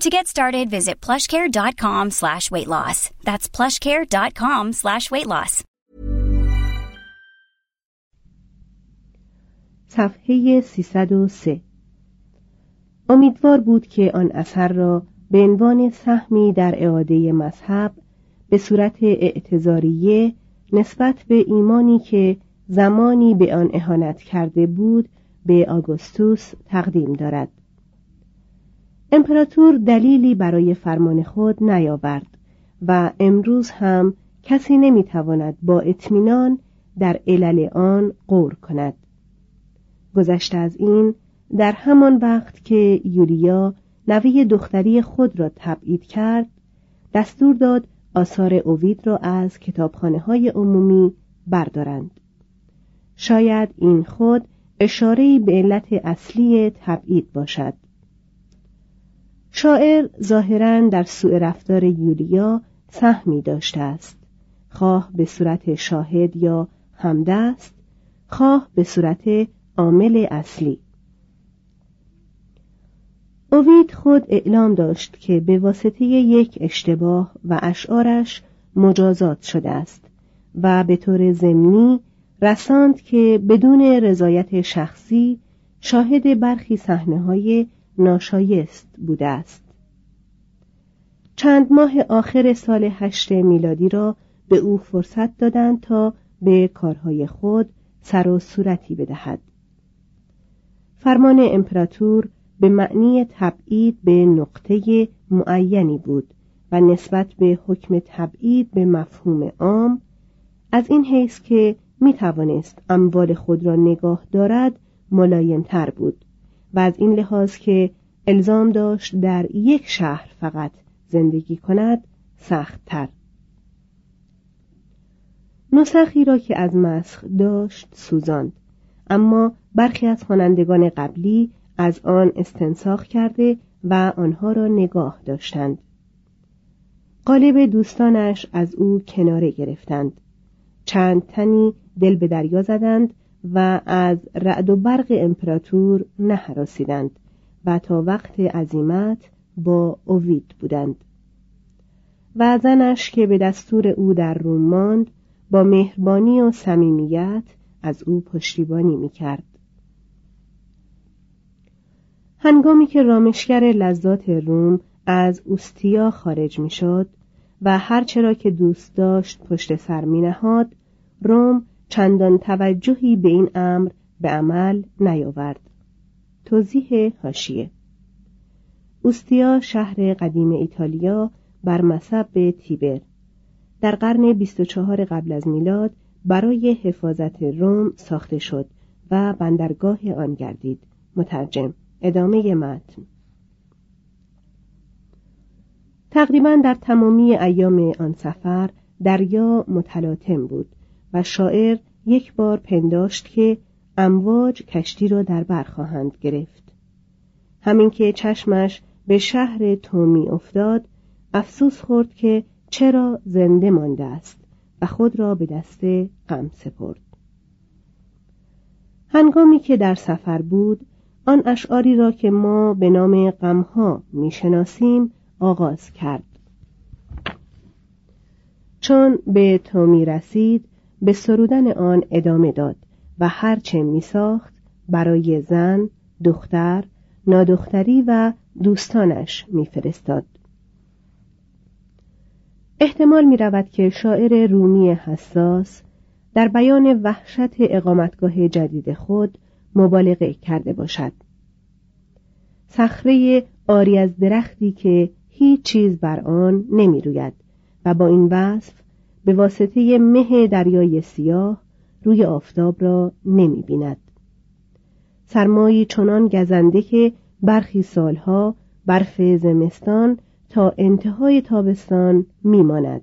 To get started, visit plushcare.com slash weight loss. That's plushcare.com slash weight loss. صفحه 303 امیدوار بود که آن اثر را به عنوان سهمی در اعاده مذهب به صورت اعتظاریه نسبت به ایمانی که زمانی به آن اهانت کرده بود به آگوستوس تقدیم دارد امپراتور دلیلی برای فرمان خود نیاورد و امروز هم کسی نمی‌تواند با اطمینان در علل آن غور کند. گذشته از این در همان وقت که یولیا نوه دختری خود را تبعید کرد دستور داد آثار اوید را از کتابخانه های عمومی بردارند. شاید این خود اشارهی به علت اصلی تبعید باشد. شاعر ظاهرا در سوء رفتار یولیا سهمی داشته است. خواه به صورت شاهد یا همدست خواه به صورت عامل اصلی. اوید خود اعلام داشت که به واسطه یک اشتباه و اشعارش مجازات شده است و به طور ضمنی رساند که بدون رضایت شخصی شاهد برخی صحنه های ناشایست بوده است. چند ماه آخر هشت هشت میلادی را به او فرصت دادند تا به کارهای خود سر و صورتی بدهد. فرمان امپراتور به معنی تبعید به نقطه معینی بود و نسبت به حکم تبعید به مفهوم عام از این حیث که می توانست اموال خود را نگاه دارد ملایمتر بود. و از این لحاظ که الزام داشت در یک شهر فقط زندگی کند سختتر. نسخی را که از مسخ داشت سوزاند. اما برخی از خوانندگان قبلی از آن استنساخ کرده و آنها را نگاه داشتند. قالب دوستانش از او کناره گرفتند. چند تنی دل به دریا زدند و از رعد و برق امپراتور نهراسیدند و تا وقت عزیمت با اوید بودند. و زنش که به دستور او در روم ماند با مهربانی و صمیمیت از او پشتیبانی می‌کرد. هنگامی که رامشگر لذات روم از اوستیا خارج می‌شد و هرچرا که دوست داشت پشت سر می نهاد روم چندان توجهی به این امر به عمل نیاورد. توضیح هاشیه اوستیا شهر قدیم ایتالیا بر مصب تیبر. در قرن 24 قبل از میلاد برای حفاظت روم ساخته شد و بندرگاه آن گردید. مترجم. ادامه متن. تقریبا در تمامی ایام آن سفر دریا متلاطم بود. و شاعر یک بار پنداشت که امواج کشتی را در بر خواهند گرفت. همین که چشمش به شهر تومی افتاد افسوس خورد که چرا زنده مانده است و خود را به دست غم سپرد. هنگامی که در سفر بود آن اشعاری را که ما به نام غمها می‌شناسیم آغاز کرد. چون به تومی رسید به سرودن آن ادامه داد و هرچه می ساخت برای زن، دختر، نادختری و دوستانش میفرستاد. احتمال می رود که شاعر رومی حساس در بیان وحشت اقامتگاه جدید خود مبالغه کرده باشد. صخره آری از درختی که هیچ چیز بر آن نمی روید و با این وصف به واسطه مه دریای سیاه روی آفتاب را نمی بیند. سرمایی چنان گزنده که برخی سالها برف زمستان تا انتهای تابستان میماند.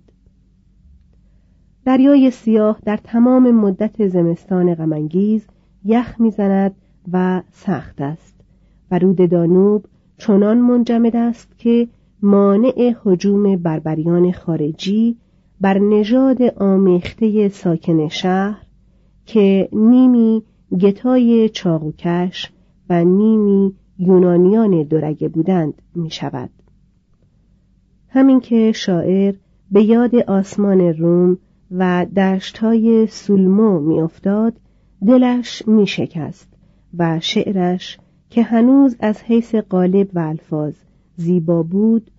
دریای سیاه در تمام مدت زمستان غمانگیز یخ می‌زند و سخت است و رود دانوب چنان منجمد است که مانع حجوم بربریان خارجی بر نژاد آمیخته ساکن شهر که نیمی گتای چاقوکش و نیمی یونانیان دورگه بودند می شود. همین که شاعر به یاد آسمان روم و دشتهای سولمو میافتاد دلش می شکست و شعرش که هنوز از حیث قالب و الفاظ زیبا بود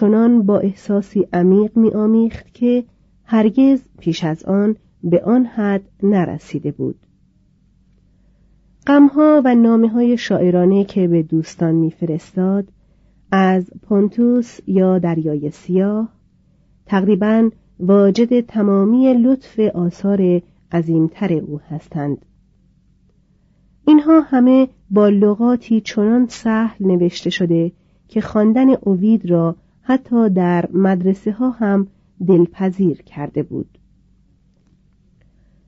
چنان با احساسی عمیق می آمیخت که هرگز پیش از آن به آن حد نرسیده بود. غمها و نامه های شاعرانه که به دوستان میفرستاد از پونتوس یا دریای سیاه تقریبا واجد تمامی لطف آثار عظیمتر او هستند. اینها همه با لغاتی چنان سهل نوشته شده که خواندن اوید را حتی در مدرسه ها هم دلپذیر کرده بود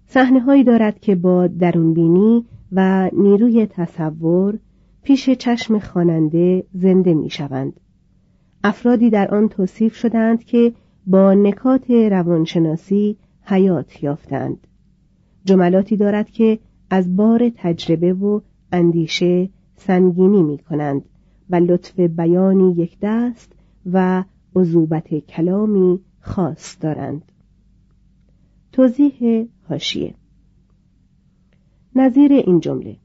صحنه هایی دارد که با درونبینی و نیروی تصور پیش چشم خواننده زنده می شوند. افرادی در آن توصیف شدند که با نکات روانشناسی حیات یافتند. جملاتی دارد که از بار تجربه و اندیشه سنگینی می کنند و لطف بیانی یک دست و عذوبت کلامی خاص دارند. توضیح هاشیه نظیر این جمله.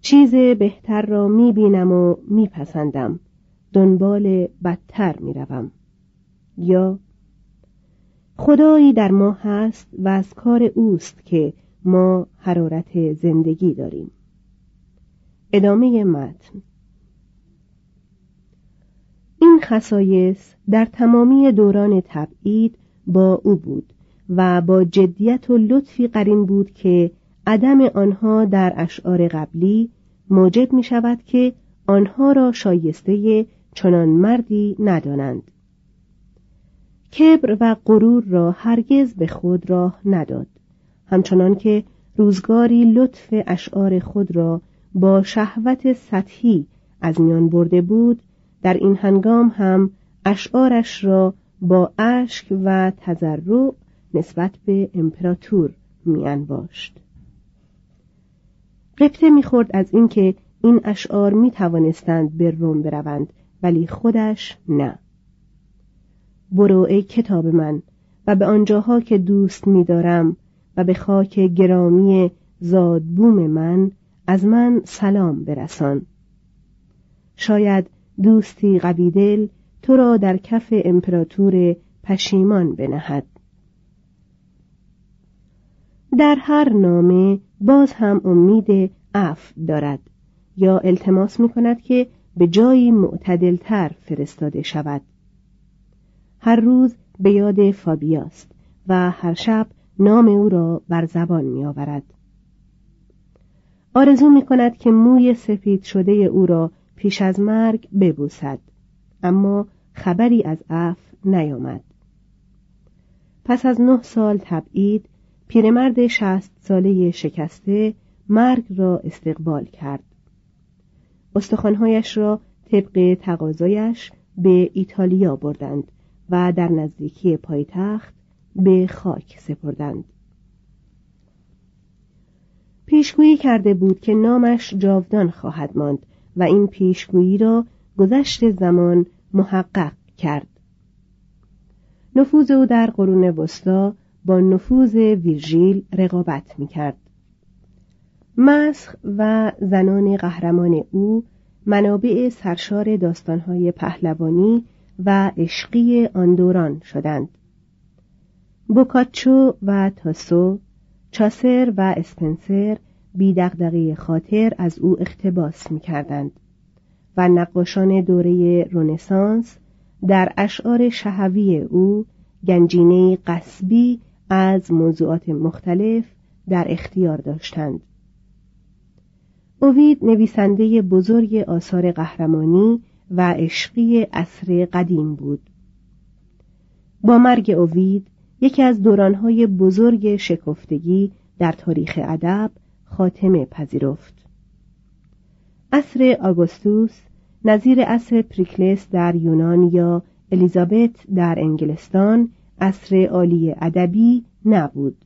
چیز بهتر را می بینم و می پسندم دنبال بدتر می روم. یا خدایی در ما هست و از کار اوست که ما حرارت زندگی داریم. ادامه متن. این خصایص در تمامی دوران تبعید با او بود و با جدیت و لطفی قرین بود که عدم آنها در اشعار قبلی موجب می شود که آنها را شایسته چنان مردی ندانند. کبر و غرور را هرگز به خود راه نداد. همچنان که روزگاری لطف اشعار خود را با شهوت سطحی از میان برده بود در این هنگام هم اشعارش را با اشک و تذرع نسبت به امپراتور میانباشت. قبطه می‌خورد از اینکه این اشعار می توانستند به روم بروند ولی خودش نه. برو ای کتاب من و به آنجاها که دوست می‌دارم و به خاک گرامی زادبوم من از من سلام برسان. شاید دوستی قویدل تو را در کف امپراتور پشیمان بنهد. در هر نامه باز هم امید عف دارد. یا التماس می کند که به جایی معتدلتر فرستاده شود. هر روز به یاد فابیاست و هر شب نام او را بر زبان می آورد. آرزو می کند که موی سفید شده او را پیش از مرگ ببوسد. اما خبری از اف نیامد. پس از نه سال تبعید پیرمرد شست ساله شکسته مرگ را استقبال کرد. استخوانهایش را طبق تقاضایش به ایتالیا بردند و در نزدیکی پایتخت به خاک سپردند. پیشگویی کرده بود که نامش جاودان خواهد ماند و این پیشگویی را گذشت زمان محقق کرد نفوذ او در قرون وسطا با نفوذ ویرژیل رقابت می کرد. مسخ و زنان قهرمان او منابع سرشار داستانهای پهلوانی و عشقی آن دوران شدند. بوکاچو و تاسو، چاسر و اسپنسر بی خاطر از او اقتباس می کردند و نقاشان دوره رونسانس در اشعار شهوی او گنجینه قصبی از موضوعات مختلف در اختیار داشتند. اوید نویسنده بزرگ آثار قهرمانی و عشقی عصر قدیم بود. با مرگ اوید یکی از دورانهای بزرگ شکفتگی در تاریخ ادب خاتمه پذیرفت. عصر آگوستوس نظیر عصر پریکلس در یونان یا الیزابت در انگلستان عصر عالی ادبی نبود.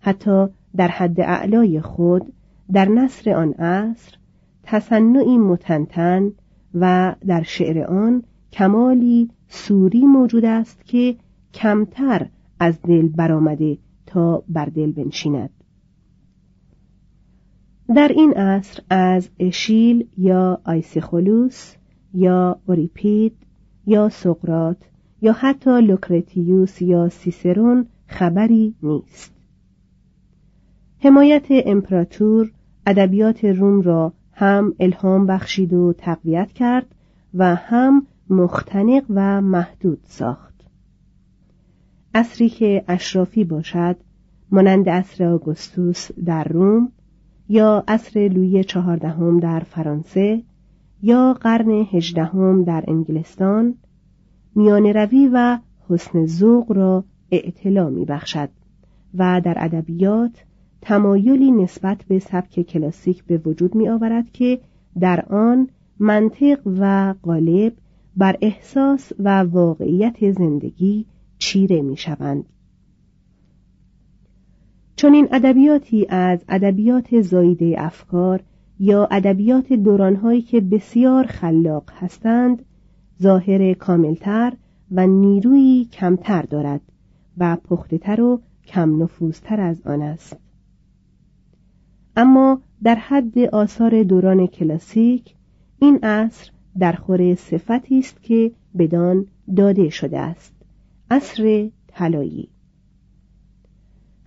حتی در حد اعلای خود در نصر آن عصر تصنعی متنتن و در شعر آن کمالی سوری موجود است که کمتر از دل برآمده تا بر دل بنشیند. در این عصر از اشیل یا آیسیخولوس یا اوریپید یا سقرات یا حتی لوکرتیوس یا سیسرون خبری نیست. حمایت امپراتور ادبیات روم را هم الهام بخشید و تقویت کرد و هم مختنق و محدود ساخت. عصری که اشرافی باشد مانند عصر آگوستوس در روم یا عصر لویی چهاردهم در فرانسه یا قرن هجدهم در انگلستان میان روی و حسن ذوق را اعتلا می بخشد و در ادبیات تمایلی نسبت به سبک کلاسیک به وجود می آورد که در آن منطق و قالب بر احساس و واقعیت زندگی چیره می شوند. چون این ادبیاتی از ادبیات زایده افکار یا ادبیات دورانهایی که بسیار خلاق هستند ظاهر کاملتر و نیرویی کمتر دارد و پختهتر و کم نفوذتر از آن است. اما در حد آثار دوران کلاسیک این عصر در خور صفتی است که بدان داده شده است عصر طلایی.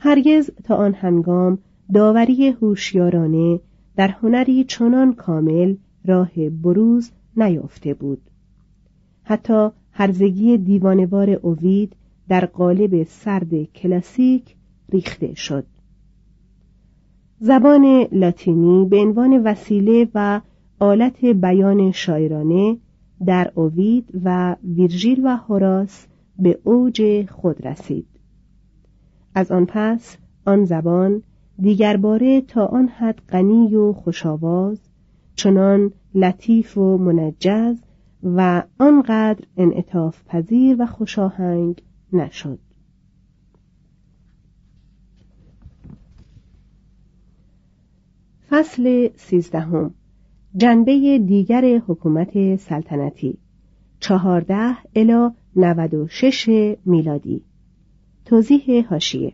هرگز تا آن هنگام داوری هوشیارانه در هنری چنان کامل راه بروز نیافته بود. حتی هرزگی دیوانوار اوید در قالب سرد کلاسیک ریخته شد. زبان لاتینی به عنوان وسیله و آلت بیان شاعرانه در اوید و ویرژیل و هوراس به اوج خود رسید. از آن پس آن زبان دیگر باره تا آن حد غنی و خوشاواز چنان لطیف و منجز و آنقدر انعطاف پذیر و خوشاهنگ نشد. فصل سیزدهم. جنبه دیگر حکومت سلطنتی. 14 الی 96 میلادی. توضیح هاشیه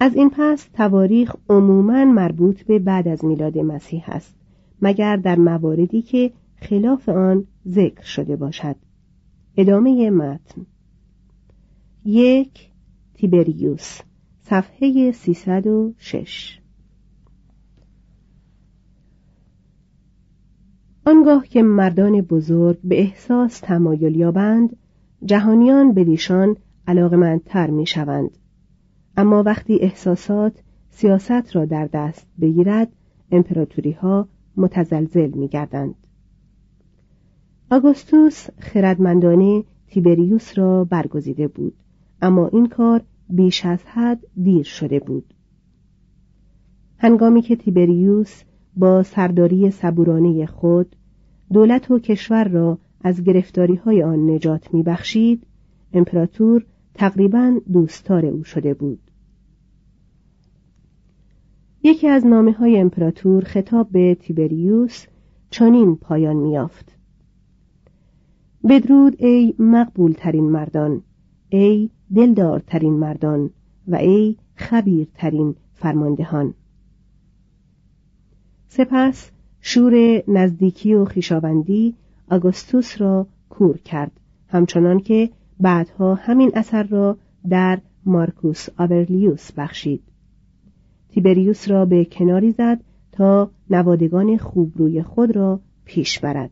از این پس تواریخ عموما مربوط به بعد از میلاد مسیح است مگر در مواردی که خلاف آن ذکر شده باشد. ادامه متن. یک تیبریوس صفحه 306 آنگاه که مردان بزرگ به احساس تمایل یابند جهانیان به دیشان علاقمندتر می شوند. اما وقتی احساسات سیاست را در دست بگیرد امپراتوری ها متزلزل می گردند. آگوستوس خردمندانه تیبریوس را برگزیده بود اما این کار بیش از حد دیر شده بود هنگامی که تیبریوس با سرداری صبورانه خود دولت و کشور را از گرفتاری های آن نجات میبخشید امپراتور تقریبا دوستار او شده بود. یکی از نامه های امپراتور خطاب به تیبریوس چنین پایان میافت بدرود ای مقبول ترین مردان ای دلدارترین مردان و ای خبیرترین فرماندهان. سپس شور نزدیکی و خیشاوندی آگوستوس را کور کرد همچنان که بعدها همین اثر را در مارکوس آورلیوس بخشید. تیبریوس را به کناری زد تا نوادگان خوبروی خود را پیش برد.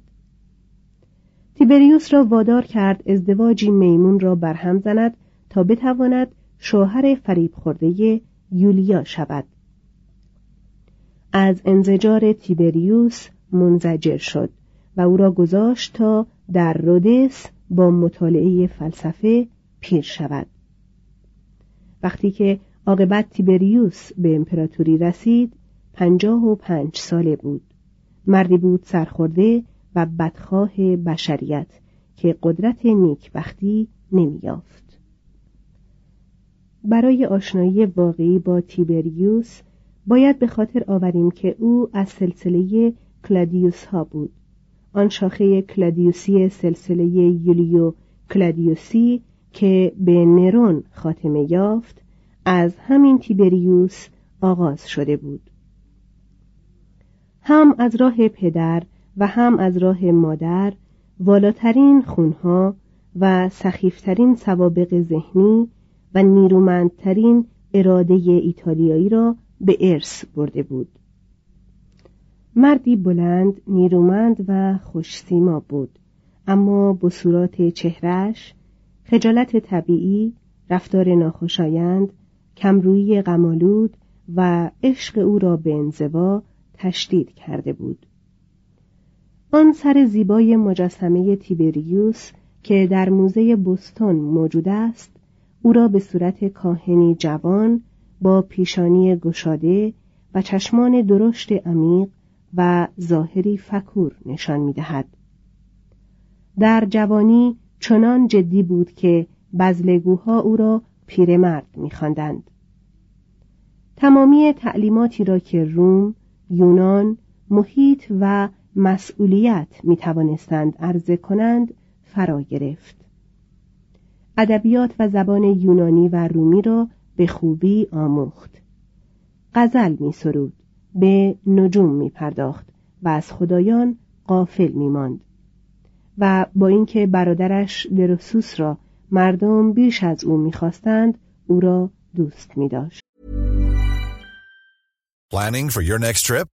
تیبریوس را وادار کرد ازدواجی میمون را برهم زند تا بتواند شوهر فریب خورده یولیا شود. از انزجار تیبریوس منزجر شد و او را گذاشت تا در رودس با مطالعه فلسفه پیر شود. وقتی که عاقبت تیبریوس به امپراتوری رسید پنجاه و پنج ساله بود. مردی بود سرخورده و بدخواه بشریت که قدرت نیکبختی نمییافت. برای آشنایی واقعی با تیبریوس باید به خاطر آوریم که او از سلسله کلادیوس ها بود. آن شاخه کلادیوسی سلسله یولیو کلادیوسی که به نرون خاتمه یافت از همین تیبریوس آغاز شده بود. هم از راه پدر و هم از راه مادر والاترین خونها و سخیفترین سوابق ذهنی و نیرومندترین اراده ایتالیایی را به ارث برده بود. مردی بلند نیرومند و خوشسیما بود. اما بصورات چهرش خجالت طبیعی رفتار ناخوشایند کمرویی غمالود و عشق او را به انزوا تشدید کرده بود. آن سر زیبای مجسمه تیبریوس که در موزه بستون موجود است او را به صورت کاهنی جوان با پیشانی گشاده و چشمان درشت عمیق و ظاهری فکور نشان می دهد. در جوانی چنان جدی بود که بزلگوها او را پیرمرد میخواندند. تمامی تعلیماتی را که روم، یونان، محیط و مسئولیت می توانستند عرضه کنند فرا گرفت. ادبیات و زبان یونانی و رومی را به خوبی آموخت غزل می سرود به نجوم می پرداخت و از خدایان قافل می ماند و با اینکه برادرش درسوس را مردم بیش از او می‌خواستند او را دوست می داشت. Planning for your next trip?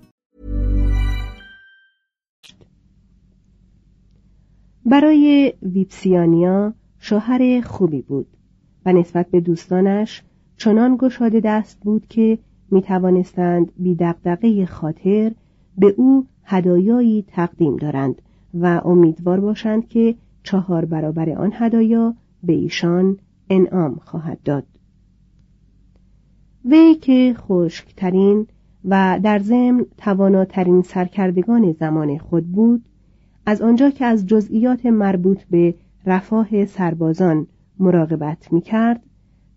برای ویپسیانیا شوهر خوبی بود و نسبت به دوستانش چنان گشاده دست بود که می توانستند بی دقدقه خاطر به او هدایایی تقدیم دارند و امیدوار باشند که چهار برابر آن هدایا به ایشان انعام خواهد داد. وی که خشکترین و در ضمن تواناترین سرکردگان زمان خود بود از آنجا که از جزئیات مربوط به رفاه سربازان مراقبت می کرد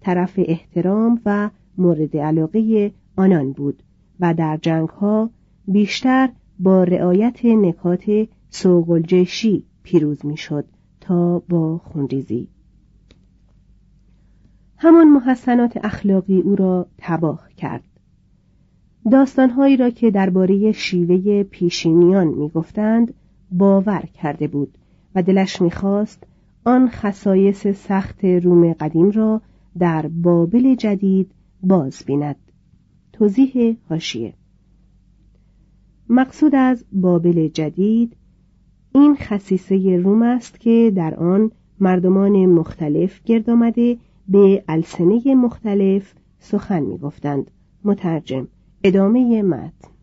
طرف احترام و مورد علاقه آنان بود و در جنگ ها بیشتر با رعایت نکات سوگلجشی پیروز می شد تا با خونریزی. همان محسنات اخلاقی او را تباه کرد. داستانهایی را که درباره شیوه پیشینیان می‌گفتند باور کرده بود و دلش می‌خواست آن خصایص سخت روم قدیم را در بابل جدید باز بیند. توضیح هاشیه مقصود از بابل جدید این خصیصه روم است که در آن مردمان مختلف گرد آمده به السنه مختلف سخن می‌گفتند. مترجم ادامه متن.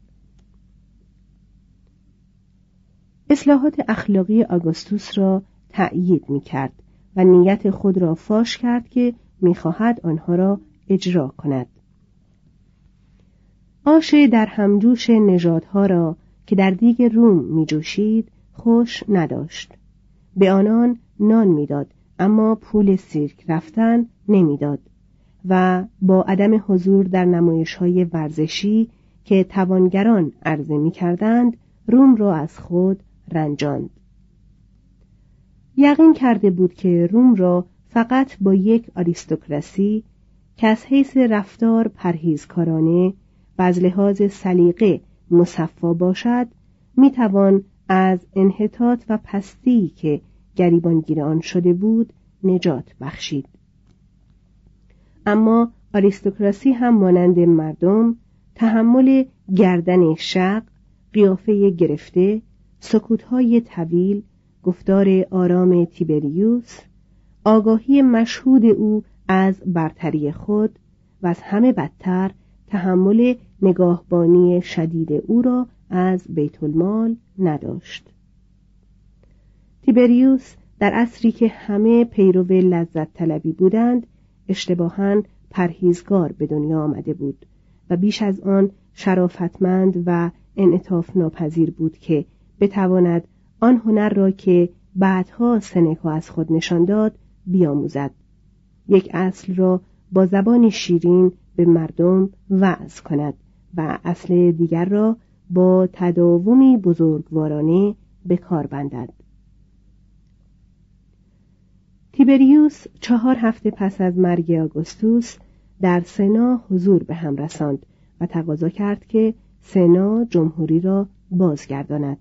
اصلاحات اخلاقی آگوستوس را تأیید می کرد و نیت خود را فاش کرد که می‌خواهد آنها را اجرا کند. آش در همجوش نژادها را که در دیگ روم می جوشید خوش نداشت. به آنان نان می‌داد اما پول سیرک رفتن نمی‌داد و با عدم حضور در نمایش های ورزشی که توانگران عرضه می کردند روم را از خود رنجاند. یقین کرده بود که روم را فقط با یک آریستوکراسی که از حیث رفتار پرهیزکارانه و از لحاظ سلیقه مصفا باشد می‌توان از انحطاط و پستی که گریبانگیر آن شده بود نجات بخشید. اما آریستوکراسی هم مانند مردم تحمل گردن شق قیافه گرفته سکوتهای طویل گفتار آرام تیبریوس آگاهی مشهود او از برتری خود و از همه بدتر تحمل نگاهبانی شدید او را از بیت المال نداشت. تیبریوس در عصری که همه پیرو لذت طلبی بودند اشتباها پرهیزگار به دنیا آمده بود و بیش از آن شرافتمند و انعطاف ناپذیر بود که بتواند آن هنر را که بعدها سنکا از خود نشان داد بیاموزد. یک اصل را با زبانی شیرین به مردم وعظ کند و اصل دیگر را با تداومی بزرگوارانه به کار بندد. تیبریوس چهار هفته پس از مرگ آگوستوس در سنا حضور به هم رساند و تقاضا کرد که سنا جمهوری را بازگرداند.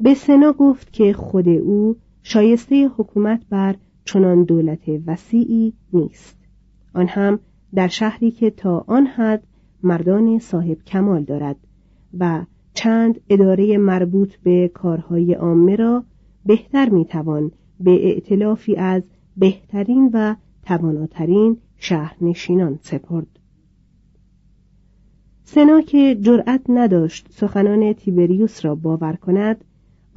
به سنا گفت که خود او شایسته حکومت بر چنان دولت وسیعی نیست. آن هم در شهری که تا آن حد مردان صاحب کمال دارد و چند اداره مربوط به کارهای عامه را بهتر می‌توان به ائتلافی از بهترین و تواناترین شهرنشینان سپرد. سنا که جرأت نداشت سخنان تیبریوس را باور کند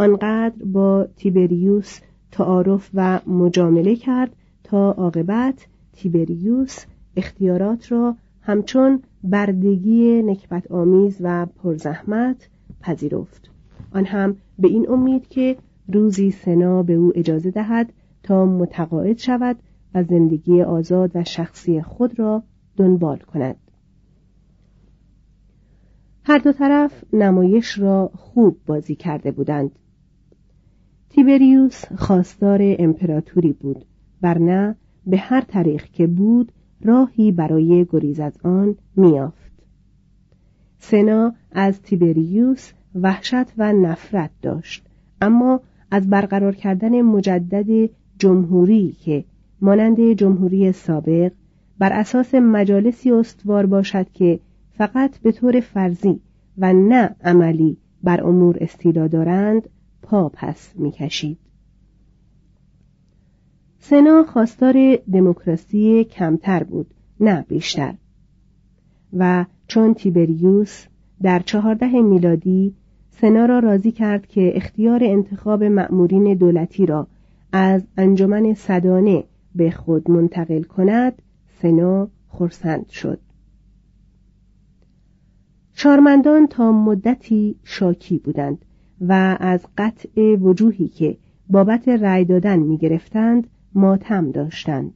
آنقدر با تیبریوس تعارف و مجامله کرد تا عاقبت تیبریوس اختیارات را همچون بردگی نکبت آمیز و پرزحمت پذیرفت. آن هم به این امید که روزی سنا به او اجازه دهد تا متقاعد شود و زندگی آزاد و شخصی خود را دنبال کند. هر دو طرف نمایش را خوب بازی کرده بودند. تیبریوس خواستار امپراتوری بود برنه به هر طریق که بود راهی برای گریز از آن میافت سنا از تیبریوس وحشت و نفرت داشت اما از برقرار کردن مجدد جمهوری که مانند جمهوری سابق بر اساس مجالسی استوار باشد که فقط به طور فرضی و نه عملی بر امور استیلا دارند پا پس می‌کشید. سنا خواستار دموکراسی کمتر بود نه بیشتر. و چون تیبریوس در چهارده میلادی سنا را راضی کرد که اختیار انتخاب مأمورین دولتی را از انجمن صدانه به خود منتقل کند سنا خرسند شد. شارمندان تا مدتی شاکی بودند. و از قطع وجوهی که بابت رأی دادن می گرفتند ماتم داشتند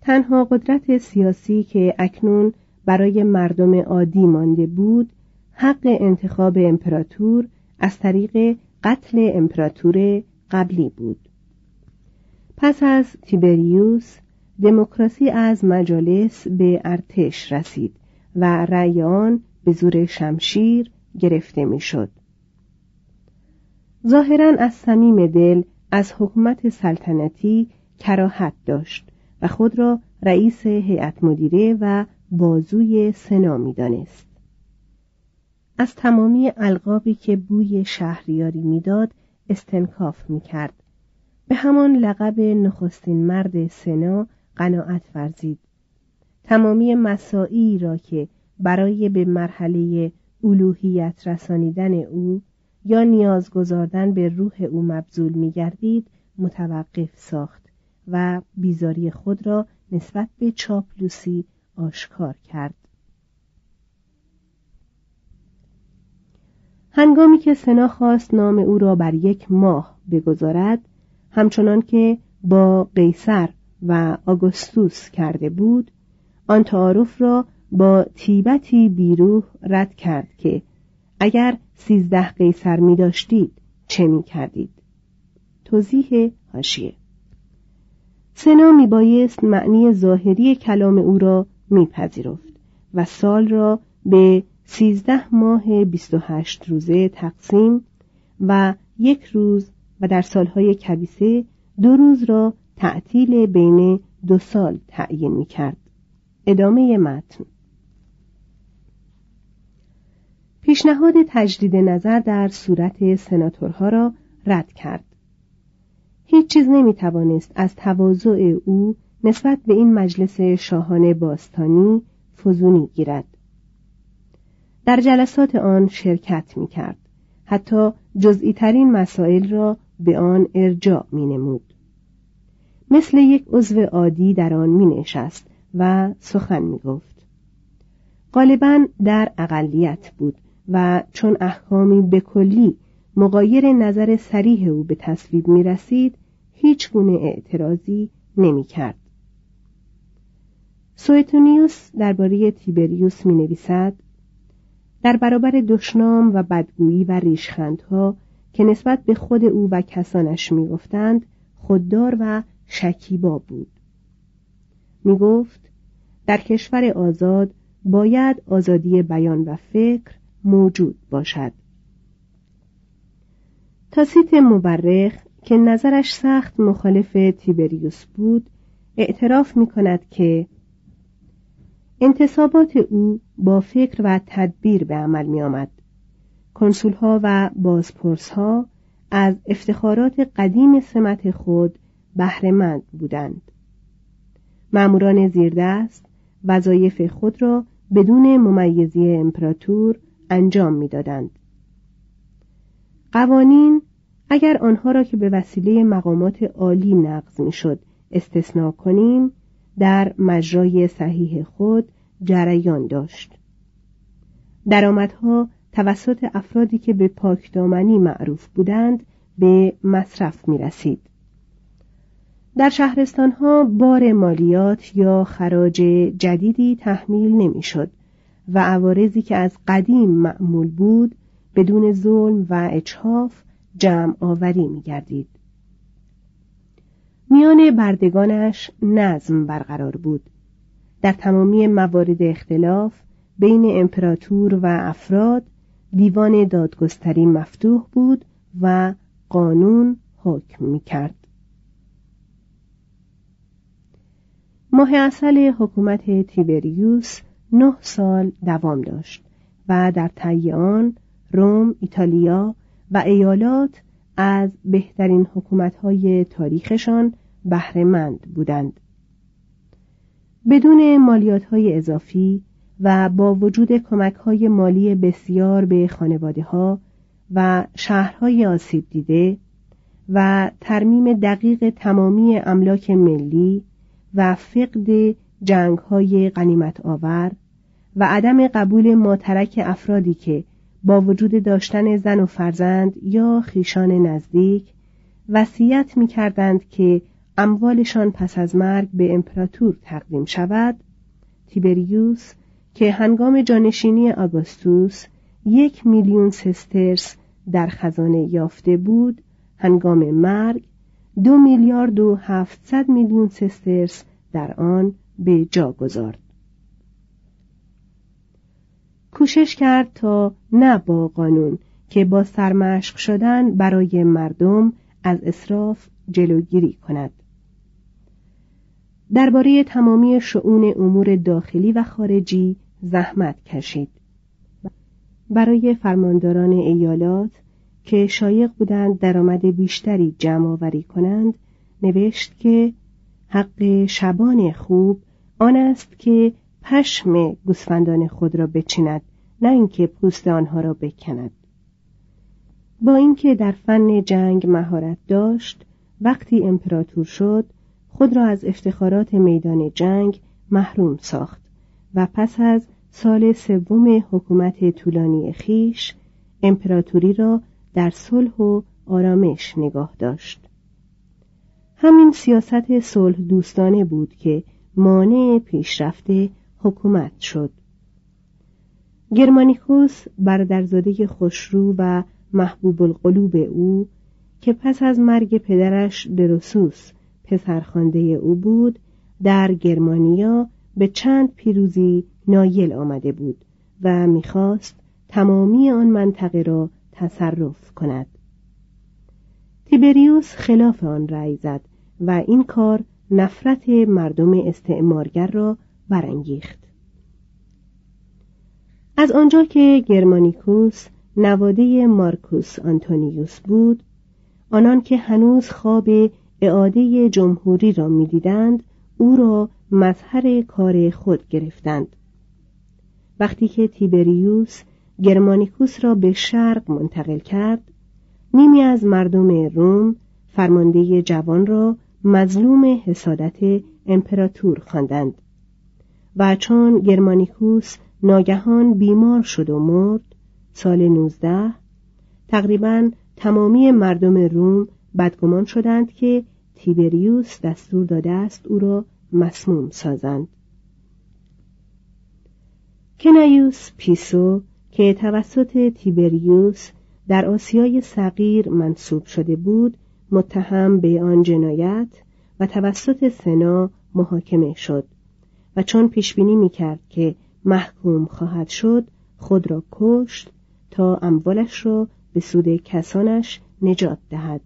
تنها قدرت سیاسی که اکنون برای مردم عادی مانده بود حق انتخاب امپراتور از طریق قتل امپراتور قبلی بود پس از تیبریوس دموکراسی از مجالس به ارتش رسید و رأی آن به زور شمشیر گرفته می‌شد. ظاهرا از صمیم دل از حکومت سلطنتی کراهت داشت و خود را رئیس هیئت مدیره و بازوی سنا می‌دانست. از تمامی القابی که بوی شهریاری می‌داد استنکاف می‌کرد. به همان لقب نخستین مرد سنا قناعت ورزید. تمامی مساعی را که برای به مرحله الوهیت رسانیدن او یا نیاز گذاردن به روح او مبذول میگردید متوقف ساخت و بیزاری خود را نسبت به چاپلوسی آشکار کرد. هنگامی که سنا خواست نام او را بر یک ماه بگذارد همچنان که با قیصر و آگوستوس کرده بود آن تعارف را با تیبتی بیروح رد کرد که اگر سیزده قیصر می داشتید چه می کردید؟ توضیح هاشیه سنا می بایست معنی ظاهری کلام او را میپذیرفت و سال را به سیزده ماه بیست و هشت روزه تقسیم و یک روز و در سالهای کبیسه دو روز را تعطیل بین دو سال تعیین می کرد. ادامه متن پیشنهاد تجدید نظر در صورت سناتورها را رد کرد. هیچ چیز نمی توانست از تواضع او نسبت به این مجلس شاهان باستانی فزونی گیرد. در جلسات آن شرکت می کرد. حتی جزئی ترین مسائل را به آن ارجاع می نمود. مثل یک عضو عادی در آن می نشست و سخن می گفت. غالبا در اقلیت بود و چون احکامی به کلی مقایر نظر سریح او به تصویب می رسید هیچ گونه اعتراضی نمی کرد. سویتونیوس درباره تیبریوس می نویسد در برابر دشنام و بدگویی و ریشخندها که نسبت به خود او و کسانش می گفتند خوددار و شکیبا بود می گفت در کشور آزاد باید آزادی بیان و فکر موجود باشد تاسیت مبرخ که نظرش سخت مخالف تیبریوس بود اعتراف می کند که انتصابات او با فکر و تدبیر به عمل می آمد. کنسول ها و بازپرس ها از افتخارات قدیم سمت خود بهرهمند بودند. ماموران زیردست وظایف خود را بدون ممیزی امپراتور انجام می‌دادند. قوانین اگر آنها را که به وسیله مقامات عالی نقض می‌شد استثنا کنیم در مجرای صحیح خود جریان داشت درآمدها توسط افرادی که به پاکدامنی معروف بودند به مصرف می رسید. در شهرستانها بار مالیات یا خراج جدیدی تحمیل نمی‌شد و عوارضی که از قدیم معمول بود بدون ظلم و اچهاف جمع آوری می گردید. میان بردگانش نظم برقرار بود. در تمامی موارد اختلاف بین امپراتور و افراد دیوان دادگستری مفتوح بود و قانون حکم می کرد. ماه اصل حکومت تیبریوس نه سال دوام داشت و در طی روم، ایتالیا و ایالات از بهترین حکومتهای تاریخشان بهرهمند بودند. بدون مالیات های اضافی و با وجود کمک های مالی بسیار به خانواده ها و شهرهای آسیب دیده و ترمیم دقیق تمامی املاک ملی و فقد جنگ های قنیمت آور و عدم قبول ماترک افرادی که با وجود داشتن زن و فرزند یا خیشان نزدیک وصیت می کردند که اموالشان پس از مرگ به امپراتور تقدیم شود تیبریوس که هنگام جانشینی آگوستوس یک میلیون سسترس در خزانه یافته بود هنگام مرگ دو میلیارد و هفتصد میلیون سسترس در آن به جا گذارد. کوشش کرد تا نه با قانون که با سرمشق شدن برای مردم از اصراف جلوگیری کند. درباره تمامی شعون امور داخلی و خارجی زحمت کشید. برای فرمانداران ایالات که شایق بودند درآمد بیشتری جمع آوری کنند نوشت که حق شبان خوب آن است که پشم گوسفندان خود را بچیند نه اینکه پوست آنها را بکند. با اینکه در فن جنگ مهارت داشت وقتی امپراتور شد خود را از افتخارات میدان جنگ محروم ساخت و پس از سال سوم حکومت طولانی خیش امپراتوری را در صلح و آرامش نگاه داشت. همین سیاست صلح دوستانه بود که مانع پیشرفت حکومت شد. گرمانیکوس برادرزاده خوشرو و محبوب القلوب او که پس از مرگ پدرش دروسوس پسرخوانده او بود در گرمانیا به چند پیروزی نایل آمده بود و می‌خواست تمامی آن منطقه را تصرف کند. تیبریوس خلاف آن رأی زد و این کار نفرت مردم استعمارگر را برانگیخت. از آنجا که گرمانیکوس نواده مارکوس آنتونیوس بود آنان که هنوز خواب اعاده جمهوری را می‌دیدند او را مظهر کار خود گرفتند. وقتی که تیبریوس گرمانیکوس را به شرق منتقل کرد نیمی از مردم روم فرمانده جوان را مظلوم حسادت امپراتور خواندند. و چون گرمانیکوس ناگهان بیمار شد و مرد سال نوزده تقریبا تمامی مردم روم بدگمان شدند که تیبریوس دستور داده است او را مسموم سازند. کنیوس پیسو که توسط تیبریوس در آسیای صغیر منصوب شده بود متهم به آن جنایت و توسط سنا محاکمه شد. و چون پیش بینی می‌کرد که محکوم خواهد شد خود را کشت تا اموالش را به سود کسانش نجات دهد.